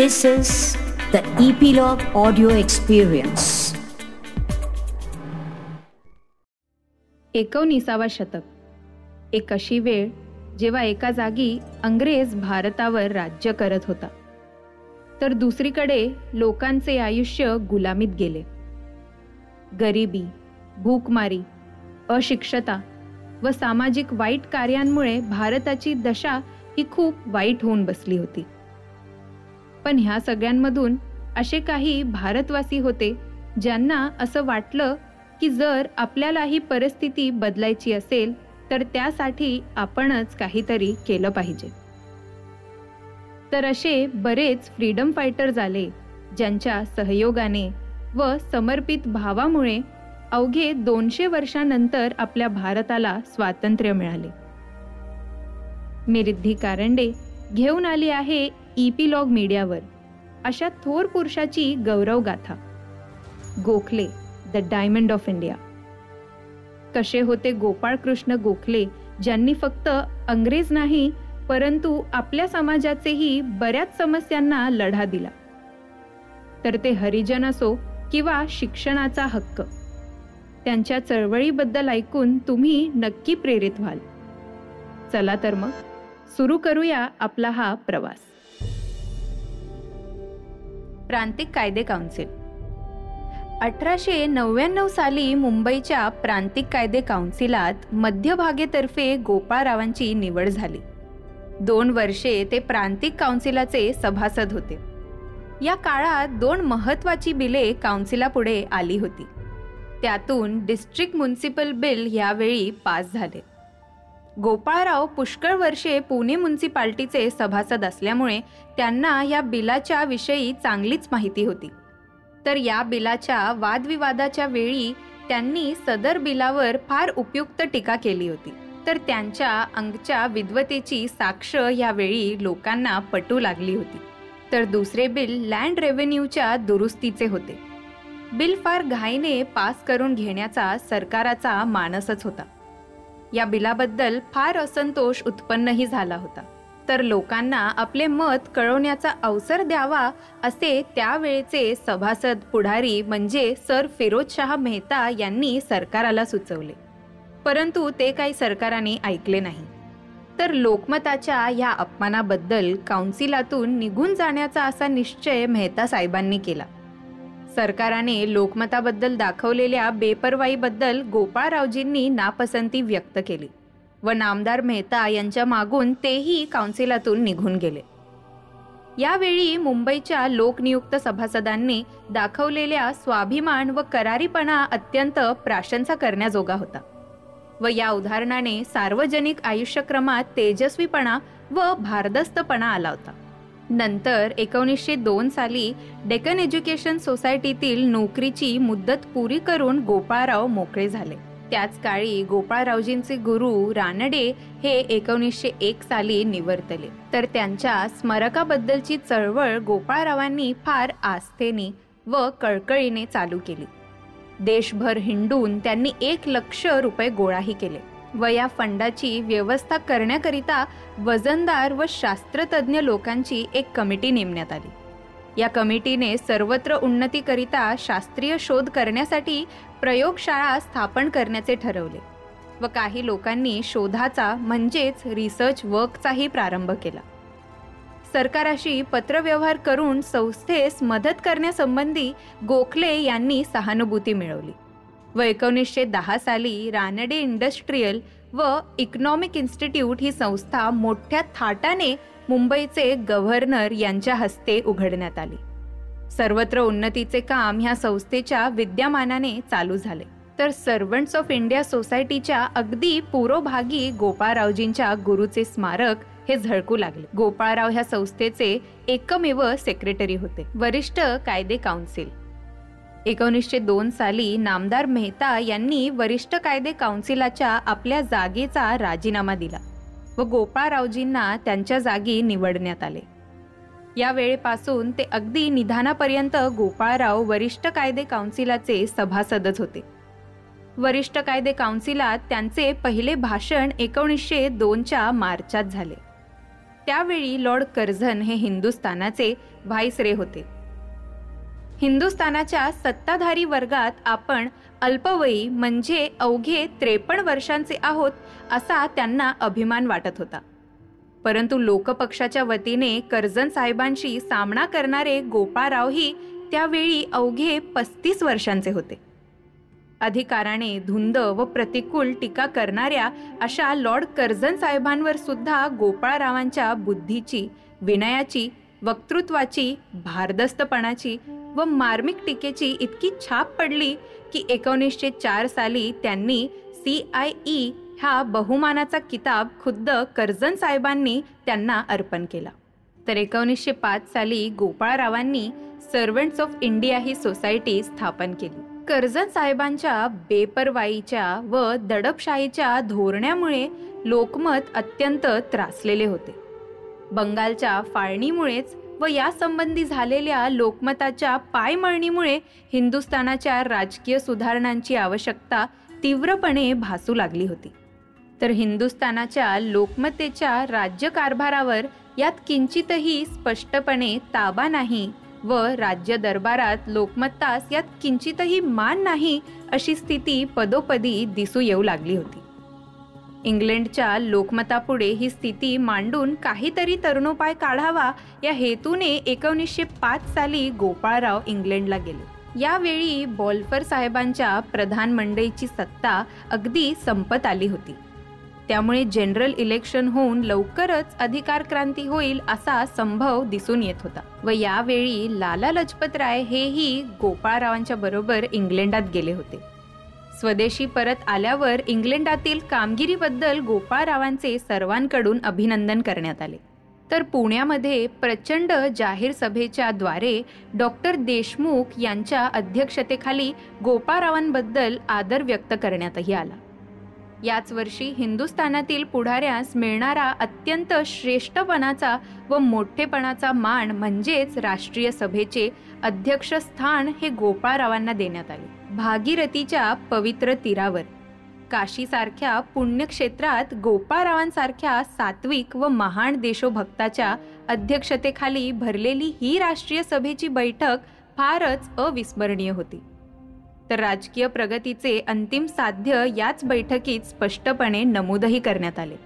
This is the Epilogue Audio Experience. एकोणीसावा शतक. एक अशी वेळ जेव्हा एका जागी अंग्रेज भारतावर राज्य करत होता. तर दुसरीकडे लोकांचे आयुष्य गुलामीत गेले. गरिबी भूकमारी अशिक्षता व सामाजिक वाईट कार्यांमुळे भारताची दशा ही खूप वाईट होऊन बसली होती. पण ह्या सगळ्यांमधून असे काही भारतवासी होते ज्यांना असं वाटलं की जर आपल्याला ही परिस्थिती बदलायची असेल तर त्यासाठी आपणच काहीतरी केलं पाहिजे. तर असे बरेच फ्रीडम फायटर झाले ज्यांच्या सहयोगाने व समर्पित भावामुळे अवघे दोनशे वर्षानंतर आपल्या भारताला स्वातंत्र्य मिळाले. मिरिद्धी कारंडे घेऊन आली आहे ईपीलॉग मीडियावर अशा थोर पुरुषाची गौरव गाथा Gokhale the diamond of India. कसे होते गोपाळकृष्ण गोखले ज्यांनी फक्त अंग्रेज नाही परंतु आपल्या समाजाचेही बऱ्याच समस्यांना लढा दिला. तर ते हरिजन असो किंवा शिक्षणाचा हक्क. त्यांच्या चळवळीबद्दल ऐकून तुम्ही नक्की प्रेरित व्हाल. चला तर मग सुरू करूया आपला हा प्रवास. प्रांतिक कायदे काउन्सिल. अठराशे नव्याण्णव साली मुंबईच्या प्रांतिक कायदे काउन्सिलात मध्यभागेतर्फे गोपाळरावांची निवड झाली. दोन वर्षे ते प्रांतिक काउन्सिलाचे सभासद होते. या काळात दोन महत्वाची बिले काउन्सिलापुढे आली होती. त्यातून डिस्ट्रिक्ट म्युन्सिपल बिल यावेळी पास झाले. गोपाळराव पुष्कळ वर्षे पुणे म्युन्सिपाल्टीचे सभासद असल्यामुळे त्यांना या बिलाच्या विषयी चांगलीच माहिती होती. तर या बिलाच्या वादविवादाच्या वेळी त्यांनी सदर बिलावर फार उपयुक्त टीका केली होती. तर त्यांच्या अंगच्या विद्वतेची साक्ष यावेळी लोकांना पटू लागली होती. तर दुसरे बिल लँड रेव्हेन्यूच्या दुरुस्तीचे होते. बिल फार घाईने पास करून घेण्याचा सरकाराचा मानसच होता. या बिलाबद्दल फार असंतोष उत्पन्नही झाला होता. तर लोकांना आपले मत कळवण्याचा अवसर द्यावा असे त्यावेळेचे सभासद पुढारी म्हणजे सर फिरोज शाह मेहता यांनी सरकाराला सुचवले. परंतु ते काही सरकाराने ऐकले नाही. तर लोकमताच्या या अपमानाबद्दल काउन्सिलातून निघून जाण्याचा असा निश्चय मेहता साहेबांनी केला. सरकाराने लोकमताबद्दल दाखवलेल्या बेपरवाईबद्दल गोपाळरावजींनी नापसंती व्यक्त केली व नामदार मेहता यांच्या मागून तेही काउन्सिलातून निघून गेले. यावेळी मुंबईच्या लोकनियुक्त सभासदांनी दाखवलेल्या स्वाभिमान व करारीपणा अत्यंत प्राशंसा करण्याजोगा होता व या उदाहरणाने सार्वजनिक आयुष्यक्रमात तेजस्वीपणा व भारदस्तपणा आला होता. नंतर एकोणीसशे दोन साली डेकन एज्युकेशन सोसायटीतील नोकरीची मुदत पुरी करून गोपाळराव मोकळे झाले. त्याच काळी गोपाळरावजींचे गुरु रानडे हे एकोणीसशे एक साली निवर्तले तर त्यांच्या स्मारकाबद्दलची चळवळ गोपाळरावांनी फार आस्थेने व कळकळीने चालू केली. देशभर हिंडून त्यांनी एक लक्ष रुपये गोळाही केले. व या फंडाची व्यवस्था करण्याकरिता वजनदार व शास्त्रतज्ञ लोकांची एक कमिटी नेमण्यात आली. या कमिटीने सर्वत्र उन्नतीकरिता शास्त्रीय शोध करण्यासाठी प्रयोगशाळा स्थापन करण्याचे ठरवले व काही लोकांनी शोधाचा म्हणजेच रिसर्च वर्कचाही प्रारंभ केला. सरकाराशी पत्रव्यवहार करून संस्थेस मदत करण्यासंबंधी गोखले यांनी सहानुभूती मिळवली. व एकोणीसशे दहा साली रानडे इंडस्ट्रीयल व इकॉनॉमिक इन्स्टिट्यूट ही संस्था मोठ्या थाटाने मुंबईचे गव्हर्नर यांच्या हस्ते उघडण्यात आली. सर्वत्र उन्नतीचे काम ह्या संस्थेच्या विद्यमानाने चालू झाले. तर सर्वंट्स ऑफ इंडिया सोसायटीच्या अगदी पुरोभागी गोपाळरावजींच्या गुरुचे स्मारक हे झळकू लागले. गोपाळराव ह्या संस्थेचे एकमेव सेक्रेटरी होते. वरिष्ठ कायदे काउन्सिल एकोणीसशे दोन साली नामदार मेहता यांनी वरिष्ठ कायदे काउन्सिलाच्या आपल्या जागेचा राजीनामा दिला व गोपाळरावजींना त्यांच्या जागी निवडण्यात आले. या वेळेपासून ते अगदी निधानापर्यंत गोपाळराव वरिष्ठ कायदे काउन्सिलाचे सभासदच होते. वरिष्ठ कायदे काउन्सिलात त्यांचे पहिले भाषण एकोणीसशे दोनच्या मार्चात झाले. त्यावेळी लॉर्ड कर्झन हे हिंदुस्थानाचे व्हाईसरे होते. हिंदुस्थानाच्या सत्ताधारी वर्गात आपण अल्पवयी म्हणजे अवघे त्रेपन्न वर्षांचे आहोत असा त्यांना अभिमान वाटत होता. परंतु लोकपक्षाच्या वतीने कर्जन साहेबांशी सामना करणारे गोपाळरावही त्यावेळी अवघे पस्तीस वर्षांचे होते. अधिकाराने धुंद व प्रतिकूल टीका करणाऱ्या अशा लॉर्ड कर्जन साहेबांवर सुद्धा गोपाळरावांच्या बुद्धीची विनयाची वक्तृत्वाची भारदस्तपणाची व मार्मिक टीकेची इतकी छाप पडली की एकोणीसशे चार साली त्यांनी सी आय ई हा बहुमानाचा किताब खुद्द कर्जन साहेबांनी त्यांना अर्पण केला. तर एकोणीसशे पाच साली गोपाळरावांनी सर्वंट्स ऑफ इंडिया ही सोसायटी स्थापन केली. कर्जन साहेबांच्या बेपरवाईच्या व दडपशाहीच्या धोरणामुळे लोकमत अत्यंत त्रासलेले होते. बंगालच्या फाळणीमुळेच व यासंबंधी झालेल्या लोकमताच्या पायमळणीमुळे हिंदुस्थानाच्या राजकीय सुधारणांची आवश्यकता तीव्रपणे भासू लागली होती. तर हिंदुस्थानाच्या लोकमतेच्या राज्यकारभारावर यात किंचितही स्पष्टपणे ताबा नाही व राज्य दरबारात लोकमत्तास यात किंचितही मान नाही अशी स्थिती पदोपदी दिसू येऊ लागली होती. इंग्लंडच्या लोकमतापुढे ही स्थिती मांडून काहीतरी तरुणोपाय काढावा या हेतूने एकोणीसशे पाच साली गोपाळराव इंग्लंडला गेले. यावेळी बॉल्फर साहेबांच्या प्रधानमंडळीची सत्ता अगदी संपत आली होती. त्यामुळे जनरल इलेक्शन होऊन लवकरच अधिकार क्रांती होईल असा संभव दिसून येत होता. व यावेळी लाला लजपत राय हेही गोपाळरावांच्या बरोबर इंग्लंडात गेले होते. स्वदेशी परत आल्यावर इंग्लंडातील कामगिरीबद्दल गोपाळरावांचे सर्वांकडून अभिनंदन करण्यात आले. तर पुण्यामध्ये प्रचंड जाहीर सभेच्या द्वारे डॉक्टर देशमुख यांच्या अध्यक्षतेखाली गोपाळरावांबद्दल आदर व्यक्त करण्यातही आला. याच वर्षी हिंदुस्थानातील पुढाऱ्यास मिळणारा अत्यंत श्रेष्ठपणाचा व मोठेपणाचा मान म्हणजेच राष्ट्रीय सभेचे अध्यक्षस्थान हे गोपाळरावांना देण्यात आले. भागीरथीच्या पवित्र तीरावर. काशीसारख्या पुण्यक्षेत्रात गोपाळरावांसारख्या सात्विक व महान देशोभक्ताच्या अध्यक्षतेखाली भरलेली ही राष्ट्रीय सभेची बैठक फारच अविस्मरणीय होती. तर राजकीय प्रगतीचे अंतिम साध्य याच बैठकीत स्पष्टपणे नमूदही करण्यात आले.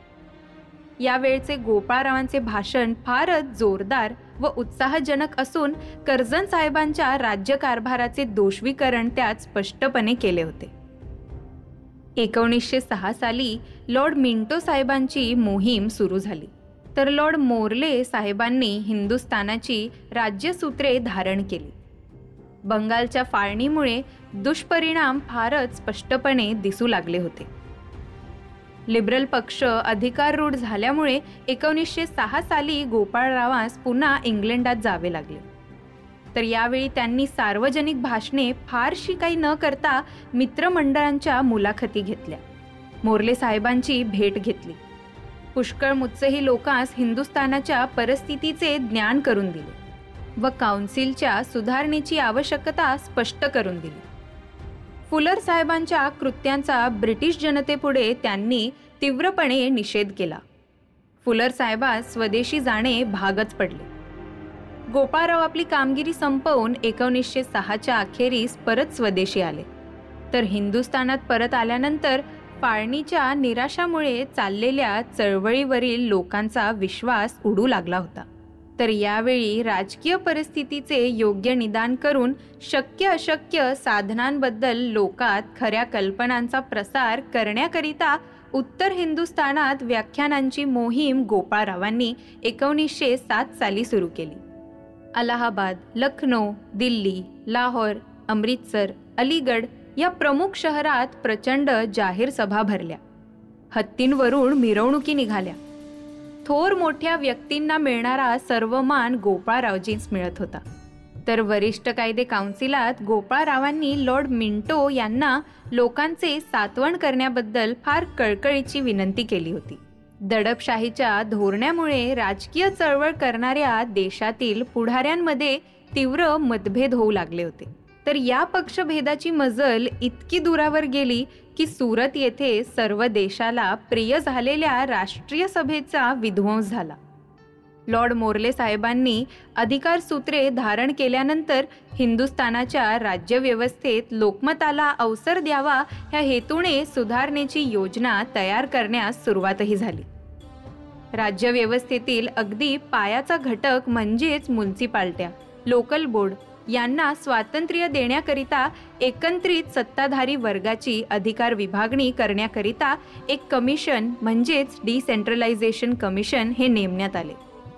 यावेळचे गोपाळरावांचे भाषण फारच जोरदार व उत्साहजनक असून कर्जन साहेबांच्या राज्यकारभाराचे दोषवीकरण त्यात स्पष्टपणे केले होते. एकोणीसशे सहा साली लॉर्ड मिंटो साहेबांची मोहीम सुरू झाली. तर लॉर्ड मोर्ले साहेबांनी हिंदुस्थानाची राज्यसूत्रे धारण केली. बंगालच्या फाळणीमुळे दुष्परिणाम फारच स्पष्टपणे दिसू लागले होते. लिबरल पक्ष अधिकाररूढ झाल्यामुळे एकोणीसशे सहा साली गोपाळरावास पुन्हा इंग्लंडात जावे लागले. तर यावेळी त्यांनी सार्वजनिक भाषणे फारशी काही न करता मित्रमंडळांच्या मुलाखती घेतल्या. मोर्ले साहेबांची भेट घेतली. पुष्कळ मुत्सही लोकांस हिंदुस्थानाच्या परिस्थितीचे ज्ञान करून दिले. व काउन्सिलच्या सुधारणेची आवश्यकता स्पष्ट करून दिली. फुलर साहेबांच्या कृत्यांचा ब्रिटिश जनतेपुढे त्यांनी तीव्रपणे निषेध केला. फुलर साहेबास स्वदेशी जाणे भागच पडले. गोपाळराव आपली कामगिरी संपवून एकोणीसशे सहाच्या अखेरीस परत स्वदेशी आले. तर हिंदुस्थानात परत आल्यानंतर फाळणीच्या निराशामुळे चाललेल्या चळवळीवरील लोकांचा विश्वास उडू लागला होता. तर यावेळी राजकीय परिस्थितीचे योग्य निदान करून शक्य अशक्य साधनांबद्दल लोकात खऱ्या कल्पनांचा प्रसार करण्याकरिता उत्तर हिंदुस्थानात व्याख्यानांची मोहीम गोपाळरावांनी एकोणीसशे सात साली सुरू केली. अलाहाबाद लखनौ दिल्ली लाहोर अमृतसर अलीगड या प्रमुख शहरात प्रचंड जाहीर सभा भरल्या. हत्तींवरून मिरवणुकी निघाल्या. थोर मोठ्या व्यक्तींना मिळणारा सर्व मान गोपाळरावजींस मिळत होता. तर वरिष्ठ कायदे काउन्सिलात गोपाळरावांनी लॉर्ड मिंटो यांना लोकांचे सातवण करण्याबद्दल फार कळकळीची विनंती केली होती. दडपशाहीच्या धोरणामुळे राजकीय चळवळ करणाऱ्या देशातील पुढाऱ्यांमध्ये तीव्र मतभेद होऊ लागले होते. तर या पक्षभेदाची मजल इतकी दुरावर गेली की सुरत येथे सर्व देशाला प्रिय झालेल्या राष्ट्रीय सभेचा विध्वंस झाला. लॉर्ड मोर्ले साहेबांनी अधिकार सूत्रे धारण केल्यानंतर हिंदुस्थानाच्या राज्यव्यवस्थेत लोकमताला अवसर द्यावा ह्या हेतूने सुधारणेची योजना तयार करण्यास सुरुवातही झाली. राज्यव्यवस्थेतील अगदी पायाचा घटक म्हणजेच म्युन्सिपाल्ट्या लोकल बोर्ड यांना स्वातंत्र्य देण्याकरिता एकत्रित सत्ताधारी वर्गाची अधिकार विभागणी करण्याकरिता एक कमिशन म्हणजेच डिसेंट्रलायझेशन कमिशन हे नेमण्यात आले.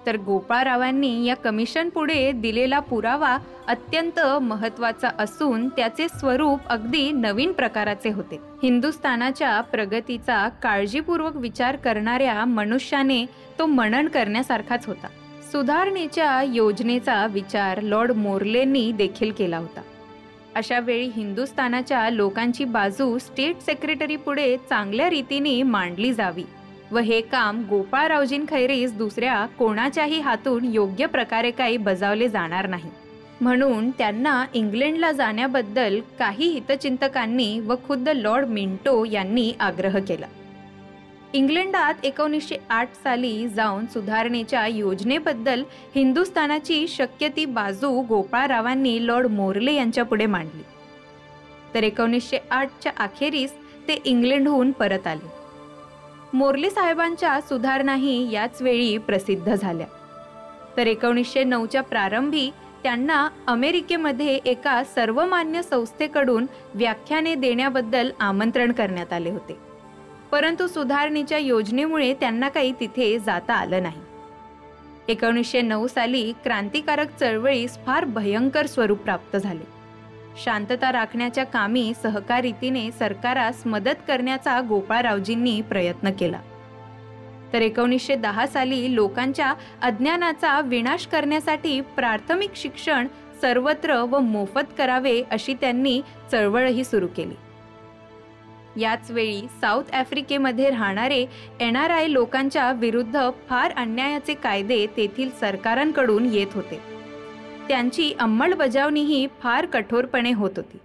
तर गोपाळरावांनी या कमिशन पुढे दिलेला पुरावा अत्यंत महत्त्वाचा असून त्याचे स्वरूप अगदी नवीन प्रकाराचे होते. हिंदुस्थानाच्या प्रगतीचा काळजीपूर्वक विचार करणाऱ्या मनुष्याने तो मनन करण्यासारखाच होता. सुधारणेच्या योजनेचा विचार लॉर्ड मोर्लेंनी देखील केला होता. अशा वेळी हिंदुस्थानाच्या लोकांची बाजू स्टेट सेक्रेटरी पुढे चांगल्या रीतीने मांडली जावी व हे काम गोपाळरावजीन खैरीस दुसऱ्या कोणाच्याही हातून योग्य प्रकारे काही बजावले जाणार नाही. म्हणून त्यांना इंग्लंडला जाण्याबद्दल काही हितचिंतकांनी व खुद्द लॉर्ड मिंटो यांनी आग्रह केला. इंग्लंडात एकोणीसशे आठ साली जाऊन सुधारणेच्या योजनेबद्दल हिंदुस्थानाची शक्य ती बाजू गोपाळरावांनी लॉर्ड मोर्ले यांच्या पुढे मांडली. तर एकोणीसशे आठच्या अखेरीस ते इंग्लंडहून परत आले. मोर्ले साहेबांच्या सुधारणाही याच वेळी प्रसिद्ध झाल्या. तर एकोणीसशे नऊच्या प्रारंभी त्यांना अमेरिकेमध्ये एका सर्वमान्य संस्थेकडून व्याख्याने देण्याबद्दल आमंत्रण करण्यात आले होते. परंतु सुधारणेच्या योजनेमुळे त्यांना काही तिथे जाता आलं नाही. एकोणीसशे नऊ साली क्रांतिकारक चळवळीस फार भयंकर स्वरूप प्राप्त झाले. शांतता राखण्याच्या कामी सहकारीतीने सरकारास मदत करण्याचा गोपाळरावजींनी प्रयत्न केला. तर एकोणीसशे दहा साली लोकांच्या अज्ञानाचा विनाश करण्यासाठी प्राथमिक शिक्षण सर्वत्र व मोफत करावे अशी त्यांनी चळवळही सुरू केली. याच वेळी साऊथ आफ्रिकेमध्ये राहणारे एन आर आय लोकांच्या विरुद्ध फार अन्यायाचे कायदे तेथील सरकारांकडून येत होते. त्यांची अंमलबजावणीही फार कठोरपणे होत होती.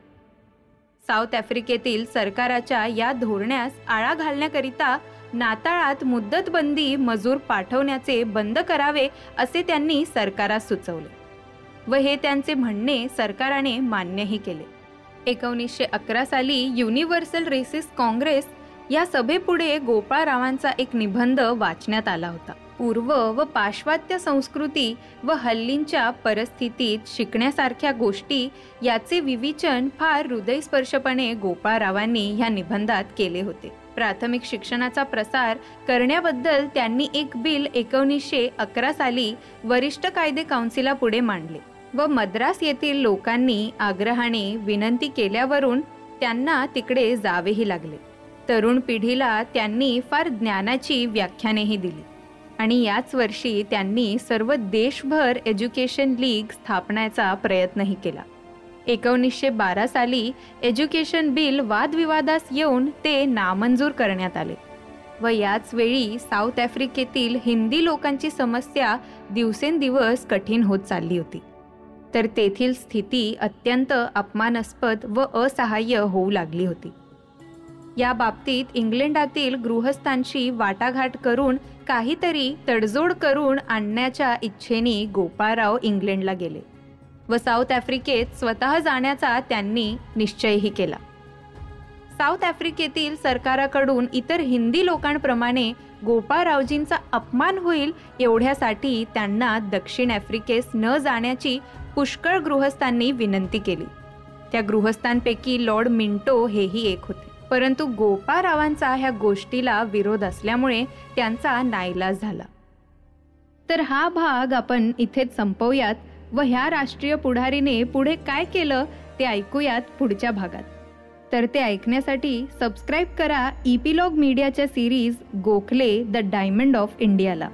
साऊथ आफ्रिकेतील सरकाराच्या या धोरणास आळा घालण्याकरिता नाताळात मुद्दतबंदी मजूर पाठवण्याचे बंद करावे असे त्यांनी सरकारास सुचवले व हे त्यांचे म्हणणे सरकाराने मान्यही केले. एकोणीसशे अकरा साली युनिव्हर्सल रेसिस काँग्रेस या सभेपुढे गोपाळरावांचा एक निबंध वाचण्यात आला होता. पूर्व व पाश्चात्य संस्कृती व हल्लींच्या परिस्थितीत शिकण्यासारख्या गोष्टी याचे विविचन फार हृदयस्पर्शपणे गोपाळरावांनी ह्या निबंधात केले होते. प्राथमिक शिक्षणाचा प्रसार करण्याबद्दल त्यांनी एक बिल एकोणीसशे अकरा साली वरिष्ठ कायदे काउन्सिलापुढे मांडले. व मद्रास येथील लोकांनी आग्रहाने विनंती केल्यावरून त्यांना तिकडे जावेही लागले. तरुण पिढीला त्यांनी फार ज्ञानाची व्याख्यानेही दिली आणि याच वर्षी त्यांनी सर्व देशभर एज्युकेशन लीग स्थापण्याचा प्रयत्नही केला. एकोणीसशे बारा साली एज्युकेशन बिल वादविवादास येऊन ते नामंजूर करण्यात आले व याच वेळी साऊथ आफ्रिकेतील हिंदी लोकांची समस्या दिवसेंदिवस कठीण होत चालली होती. तर तेथील स्थिती अत्यंत अपमानास्पद व असहाय्य होऊ लागली होती. या बाबतीत इंग्लंडातील गृहस्थांशी वाटाघाट करून काहीतरी तडजोड करून आणण्याच्या इच्छेने गोपाळराव इंग्लंडला गेले व साऊथ आफ्रिकेत स्वतः जाण्याचा त्यांनी निश्चयही केला. साऊथ आफ्रिकेतील सरकाराकडून इतर हिंदी लोकांप्रमाणे गोपाळरावजींचा अपमान होईल एवढ्यासाठी त्यांना दक्षिण आफ्रिकेस न जाण्याची पुष्कळ गृहस्थांनी विनंती केली. त्या गृहस्थांपैकी लॉर्ड मिंटो हेही एक होते. परंतु गोपारावांचा ह्या गोष्टीला विरोध असल्यामुळे त्यांचा नाईलाज झाला. तर हा भाग आपण इथेच संपवूयात व ह्या राष्ट्रीय पुढारीने पुढे काय केलं ते ऐकूयात पुढच्या भागात. तर ते ऐकण्यासाठी सबस्क्राईब करा इपिलॉग मीडियाच्या series Gokhale the diamond of इंडियाला.